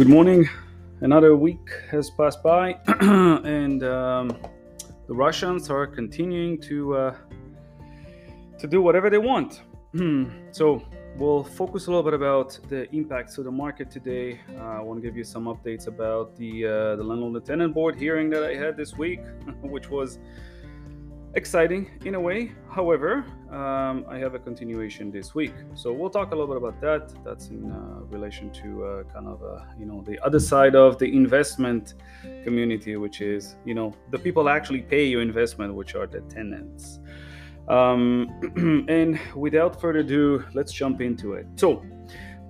Good morning. Another week has passed by, and um, the Russians are continuing to uh, to do whatever they want. so we'll focus a little bit about the impacts to the market today. Uh, I want to give you some updates about the uh, the landlord and tenant board hearing that I had this week, which was exciting in a way. However, um, I have a continuation this week, so we'll talk a little bit about that. That's in uh, relation to uh, kind of uh, you know the other side of the investment community, which is you know the people actually pay your investment, which are the tenants. Um, and without further ado, let's jump into it. So,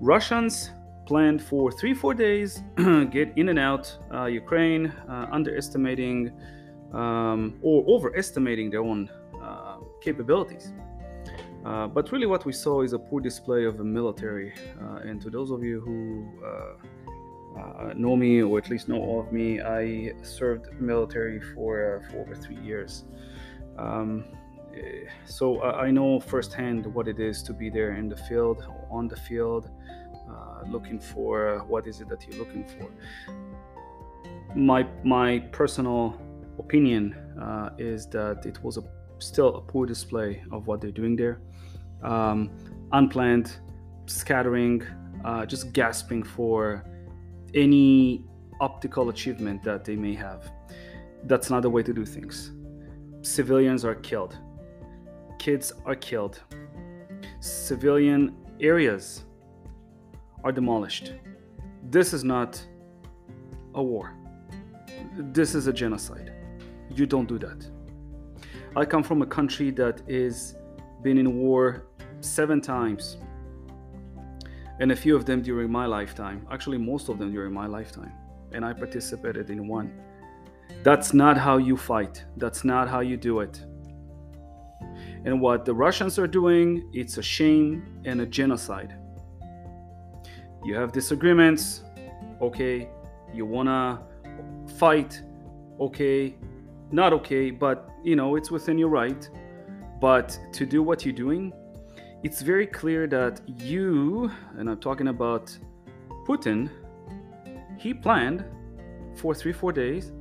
Russians planned for three four days get in and out uh, Ukraine, uh, underestimating um, or overestimating their own uh, capabilities. Uh, but really, what we saw is a poor display of the military. Uh, and to those of you who uh, uh, know me, or at least know of me, I served military for, uh, for over three years. Um, eh, so I know firsthand what it is to be there in the field, on the field, looking for what is it that you're looking for. My my personal opinion uh, is that it was a, still a poor display of what they're doing there. Um, unplanned, scattering, uh, just gasping for any optical achievement that they may have. That's not the way to do things. Civilians are killed, kids are killed, civilian areas are demolished. This is not a war. This is a genocide you don't do that. I come from a country that is been in war seven times, and a few of them during my lifetime. Actually, most of them during my lifetime, and I participated in one. That's not how you fight. That's not how you do it. And what the Russians are doing, it's a shame and a genocide. You have disagreements, okay, you wanna fight, okay, not okay, but you know, it's within your right. But to do what you're doing, it's very clear that you, and I'm talking about Putin, he planned for three, four days,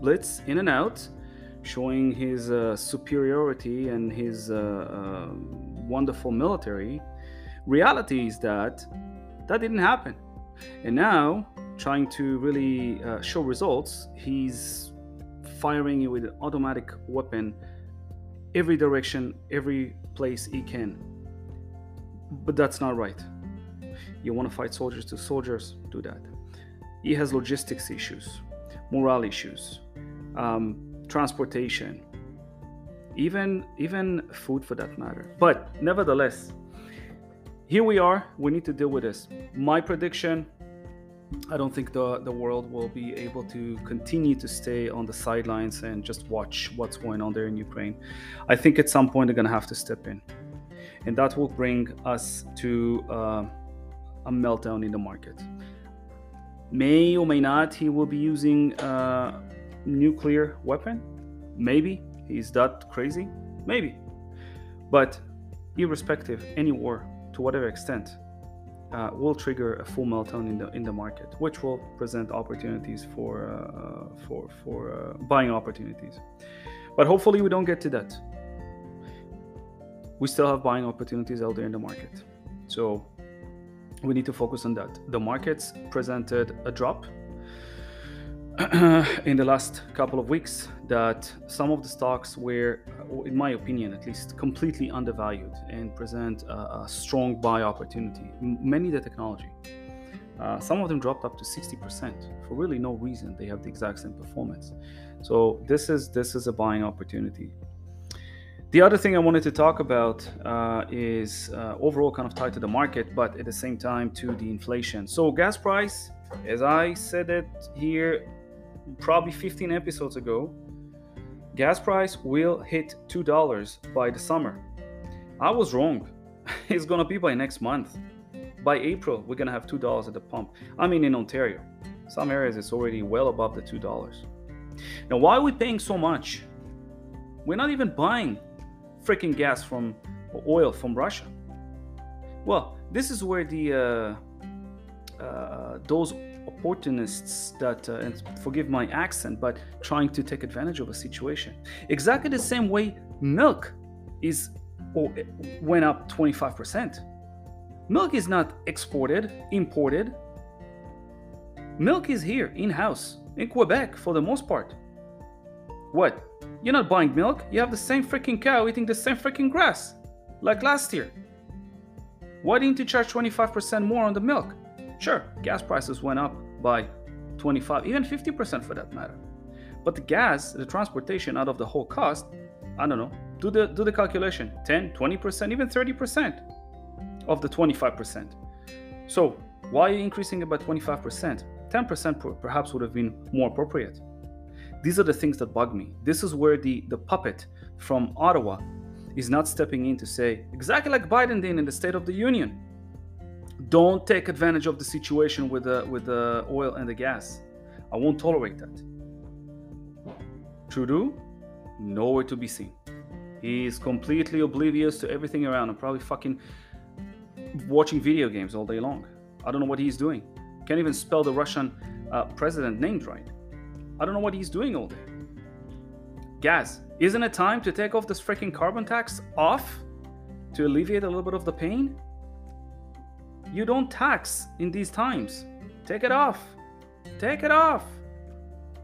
blitz in and out, showing his uh, superiority and his uh, uh, wonderful military. Reality is that that didn't happen. And now, trying to really uh, show results, he's firing you with an automatic weapon every direction, every place he can. But that's not right. You want to fight soldiers to soldiers, do that. He has logistics issues, morale issues, um, transportation, even even food for that matter. But nevertheless, here we are. We need to deal with this. My prediction I don't think the, the world will be able to continue to stay on the sidelines and just watch what's going on there in Ukraine. I think at some point they're going to have to step in. And that will bring us to uh, a meltdown in the market. May or may not, he will be using a nuclear weapon. Maybe. He's that crazy. Maybe. But irrespective, any war, to whatever extent, uh, will trigger a full meltdown in the in the market, which will present opportunities for uh, for for uh, buying opportunities. But hopefully, we don't get to that. We still have buying opportunities out there in the market, so we need to focus on that. The markets presented a drop in the last couple of weeks that some of the stocks were, in my opinion at least, completely undervalued and present a, a strong buy opportunity. Many of the technology. Uh, some of them dropped up to 60% for really no reason. They have the exact same performance. So this is this is a buying opportunity. The other thing I wanted to talk about uh, is uh, overall kind of tied to the market, but at the same time to the inflation. So gas price, as I said it here probably 15 episodes ago, gas price will hit $2 by the summer. I was wrong. It's gonna be by next month. By April, we're gonna have $2 at the pump. I mean, in Ontario. Some areas it's already well above the $2. Now, why are we paying so much? We're not even buying freaking gas from oil from Russia. Well, this is where the uh, uh, those opportunists that, uh, and forgive my accent, but trying to take advantage of a situation. Exactly the same way milk is or went up 25%. Milk is not exported, imported. Milk is here in house in Quebec for the most part. What? You're not buying milk, you have the same freaking cow eating the same freaking grass like last year. Why didn't you charge 25% more on the milk? Sure, gas prices went up by 25, even 50% for that matter. But the gas, the transportation out of the whole cost, I don't know, do the do the calculation. 10, 20%, even 30% of the 25%. So, why are you increasing it by 25%? 10% perhaps would have been more appropriate. These are the things that bug me. This is where the, the puppet from Ottawa is not stepping in to say, exactly like Biden did in the State of the Union, don't take advantage of the situation with the, with the oil and the gas. I won't tolerate that. Trudeau, nowhere to be seen. He's completely oblivious to everything around him, probably fucking watching video games all day long. I don't know what he's doing. Can't even spell the Russian uh, president names right. I don't know what he's doing all day. Gas, isn't it time to take off this freaking carbon tax off to alleviate a little bit of the pain? You don't tax in these times. Take it off. Take it off.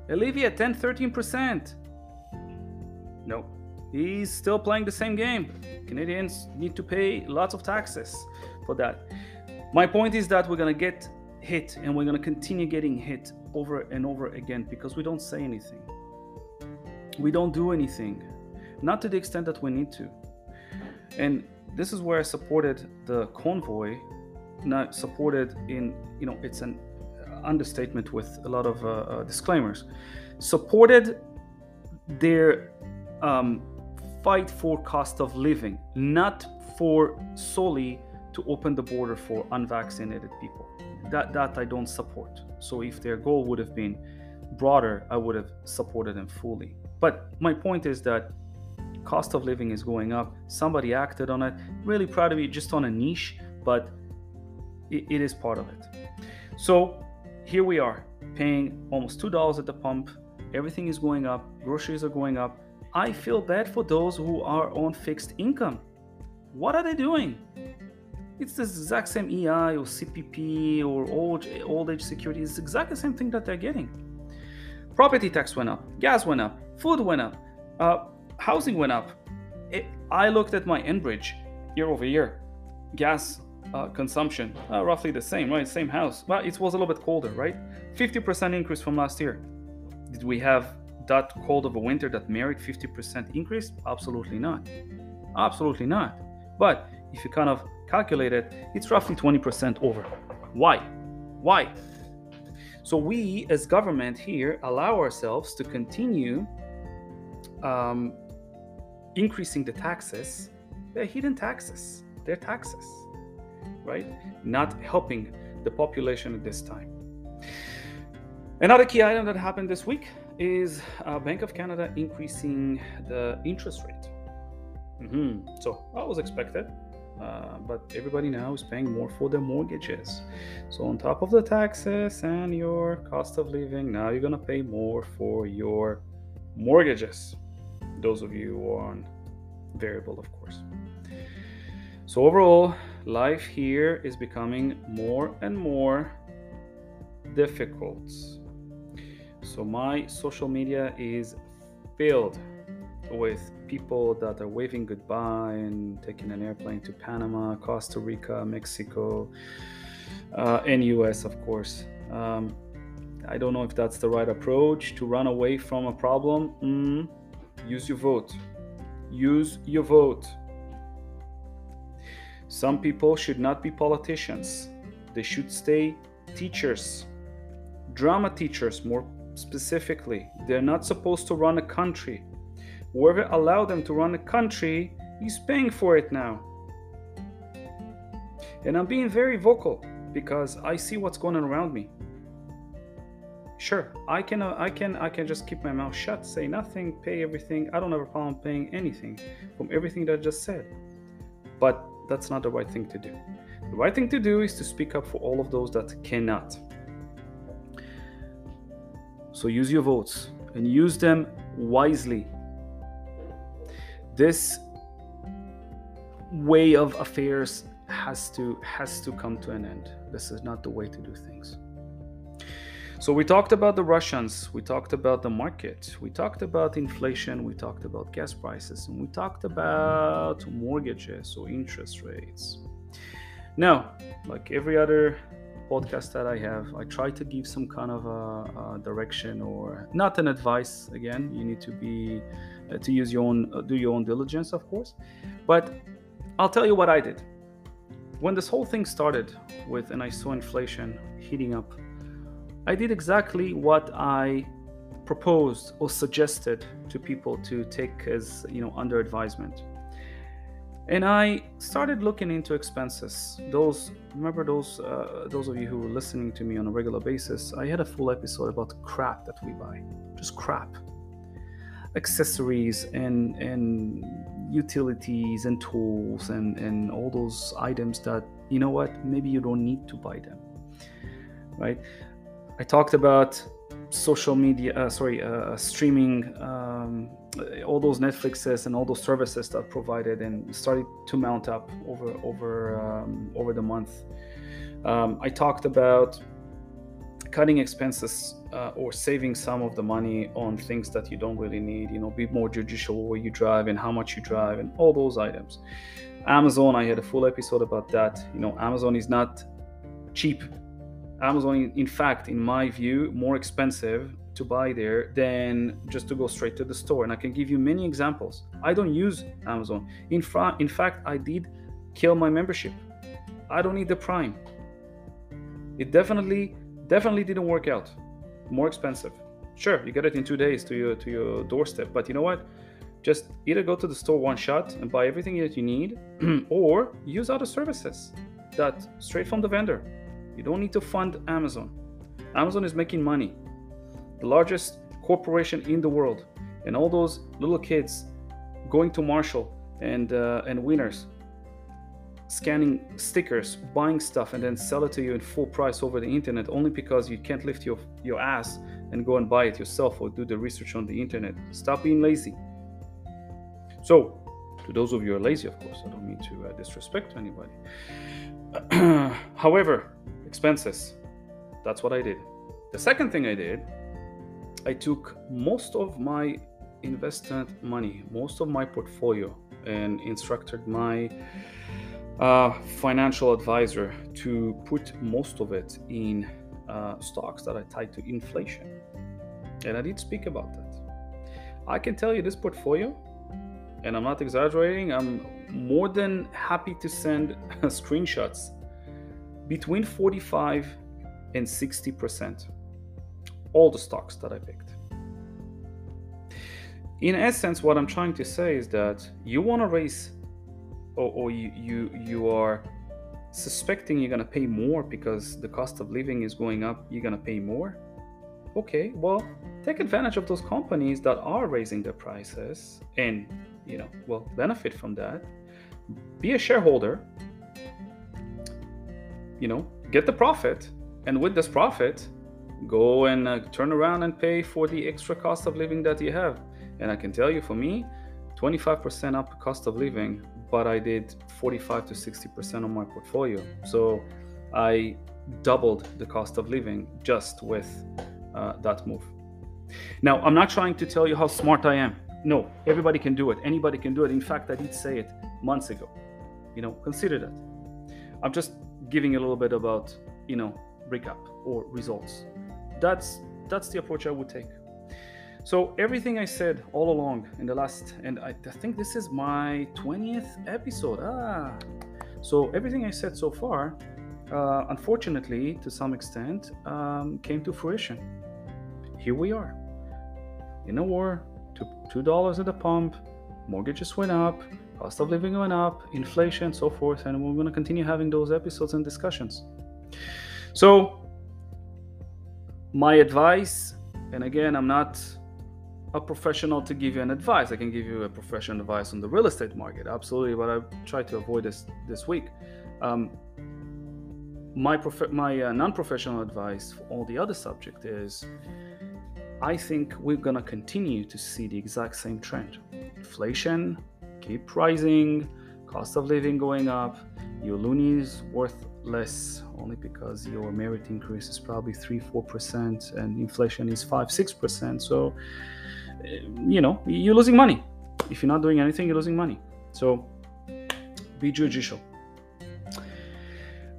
Alleviate 10 13%. No, he's still playing the same game. Canadians need to pay lots of taxes for that. My point is that we're going to get hit and we're going to continue getting hit over and over again because we don't say anything. We don't do anything, not to the extent that we need to. And this is where I supported the convoy, not supported in, you know, it's an understatement with a lot of uh, uh, disclaimers, supported their um, fight for cost of living, not for solely to open the border for unvaccinated people. That that I don't support. So if their goal would have been broader, I would have supported them fully. But my point is that cost of living is going up. Somebody acted on it. Really proud of you just on a niche, but it, it is part of it. So here we are paying almost $2 at the pump. Everything is going up. Groceries are going up. I feel bad for those who are on fixed income. What are they doing? It's the exact same EI or CPP or old, old age security. It's exactly the same thing that they're getting. Property tax went up, gas went up, food went up, uh, housing went up. It, I looked at my Enbridge year over year. Gas uh, consumption, uh, roughly the same, right? Same house. But it was a little bit colder, right? 50% increase from last year. Did we have that cold of a winter that merit 50% increase? Absolutely not. Absolutely not. But if you kind of calculate it, it's roughly 20% over. Why? Why? So we, as government here, allow ourselves to continue um, increasing the taxes. They're hidden taxes. They're taxes, right? Not helping the population at this time. Another key item that happened this week is uh, Bank of Canada increasing the interest rate. Mm-hmm. So that was expected. Uh, but everybody now is paying more for their mortgages. So, on top of the taxes and your cost of living, now you're to pay more for your mortgages. Those of you on variable, of course. So, overall, life here is becoming more and more difficult. So, my social media is filled with people that are waving goodbye and taking an airplane to Panama, Costa Rica, Mexico, uh, and US, of course. Um, I don't know if that's the right approach to run away from a problem. Mm, use your vote. Use your vote. Some people should not be politicians, they should stay teachers, drama teachers more specifically. They're not supposed to run a country. Whoever allowed them to run a country is paying for it now. And I'm being very vocal because I see what's going on around me. Sure, I can, uh, I can, I can just keep my mouth shut, say nothing, pay everything. I don't have a problem paying anything from everything that I just said. But that's not the right thing to do. The right thing to do is to speak up for all of those that cannot. So use your votes and use them wisely. This way of affairs has to has to come to an end. This is not the way to do things. So we talked about the Russians, we talked about the market, we talked about inflation, we talked about gas prices, and we talked about mortgages or interest rates. Now, like every other podcast that I have, I try to give some kind of a, a direction or not an advice. Again, you need to be uh, to use your own uh, do your own diligence, of course. But I'll tell you what I did when this whole thing started with, and I saw inflation heating up I did exactly what I proposed or suggested to people to take as you know under advisement. And i started looking into expenses. Those remember those uh, those of you who are listening to me on a regular basis i had a full episode about crap that we buy. Just crap. Accessories and and utilities and tools and and all those items that you know what maybe you don't need to buy them right I talked about social media, uh, sorry, uh, streaming, um, all those Netflixes and all those services that provided and started to mount up over over um, over the month. Um, I talked about cutting expenses uh, or saving some of the money on things that you don't really need. You know, be more judicial where you drive and how much you drive and all those items. Amazon, I had a full episode about that. You know, Amazon is not cheap Amazon, in fact, in my view, more expensive to buy there than just to go straight to the store. And I can give you many examples. I don't use Amazon. In, in fact, I did kill my membership. I don't need the Prime. It definitely, definitely didn't work out. More expensive. Sure, you get it in two days to your to your doorstep. But you know what? Just either go to the store one shot and buy everything that you need, or use other services that straight from the vendor. You don't need to fund Amazon. Amazon is making money, the largest corporation in the world, and all those little kids going to Marshall and uh, and Winners, scanning stickers, buying stuff, and then sell it to you in full price over the internet only because you can't lift your your ass and go and buy it yourself or do the research on the internet. Stop being lazy. So, to those of you who are lazy, of course, I don't mean to uh, disrespect anybody. However, expenses. That's what I did. The second thing I did, I took most of my investment money, most of my portfolio, and instructed my uh, financial advisor to put most of it in uh, stocks that are tied to inflation. And I did speak about that. I can tell you this portfolio, and I'm not exaggerating, I'm more than happy to send screenshots between 45 and 60%. All the stocks that I picked. In essence, what I'm trying to say is that you want to raise, or, or you, you, you are suspecting you're going to pay more because the cost of living is going up, you're going to pay more. Okay, well, take advantage of those companies that are raising their prices and, you know, well, benefit from that. Be a shareholder, you know, get the profit, and with this profit, go and uh, turn around and pay for the extra cost of living that you have. And I can tell you, for me, 25% up cost of living, but I did 45 to 60% on my portfolio. So I doubled the cost of living just with uh, that move. Now, I'm not trying to tell you how smart I am. No, everybody can do it. Anybody can do it. In fact, I did say it months ago. You know, consider that. I'm just giving a little bit about you know recap or results. That's that's the approach i would take. So everything i said all along in the last and i, I think this is my 20th episode. Ah. So everything i said so far uh, unfortunately to some extent um, came to fruition. Here we are. In a war two dollars at the pump mortgages went up cost of living went up, inflation, so forth, and we're going to continue having those episodes and discussions. So, my advice, and again, I'm not a professional to give you an advice. I can give you a professional advice on the real estate market, absolutely, but I try to avoid this this week. Um, my prof- my uh, non-professional advice for all the other subject is I think we're going to continue to see the exact same trend. Inflation keep rising, cost of living going up, your loonie is worth less only because your merit increase is probably 3 4% and inflation is 5 6%. So, um, you know, you're losing money. If you're not doing anything, you're losing money. So, be judicial.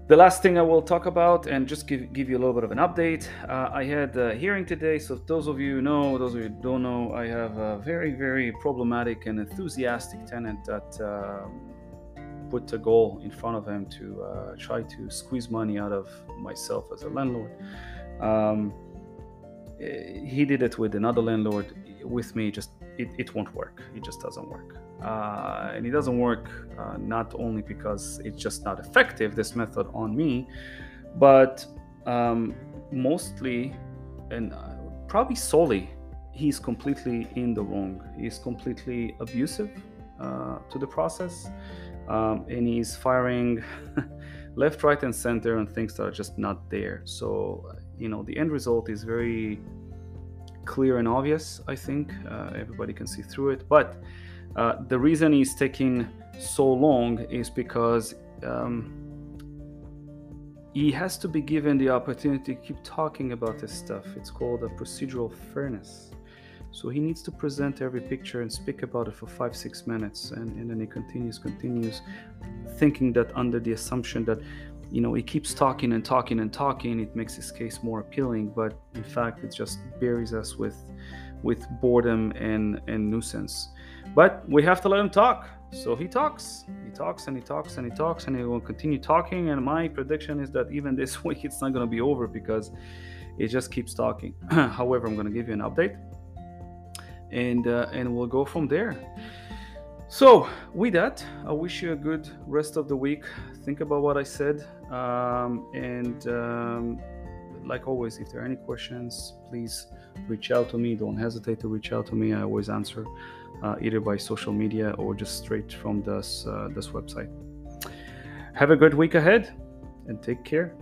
The last thing I will talk about and just give, give you a little bit of an update. Uh, I had a hearing today, so those of you know, those of you don't know, I have a very, very problematic and enthusiastic tenant that um, put a goal in front of him to uh, try to squeeze money out of myself as a landlord. Um, he did it with another landlord. With me, just it, it won't work. It just doesn't work. Uh, and it doesn't work uh, not only because it's just not effective, this method on me, but um, mostly and uh, probably solely, he's completely in the wrong. He's completely abusive uh, to the process, um, and he's firing left, right, and center on things that are just not there. So, you know, the end result is very clear and obvious. I think uh, everybody can see through it, but uh, the reason he's taking so long is because um, he has to be given the opportunity to keep talking about this stuff. It's called a procedural fairness. So he needs to present every picture and speak about it for five, six minutes. And, and then he continues, continues, thinking that under the assumption that, you know, he keeps talking and talking and talking, it makes his case more appealing. But in fact, it just buries us with, with boredom and, and nuisance. But we have to let him talk. So he talks, he talks and he talks and he talks and he will continue talking. And my prediction is that even this week it's not going to be over because it just keeps talking. However, I'm going to give you an update and uh, and we'll go from there. So with that, I wish you a good rest of the week. Think about what I said, um, and um, like always, if there are any questions, please reach out to me. Don't hesitate to reach out to me. I always answer uh, either by social media or just straight from this uh, this website. Have a good week ahead, and take care.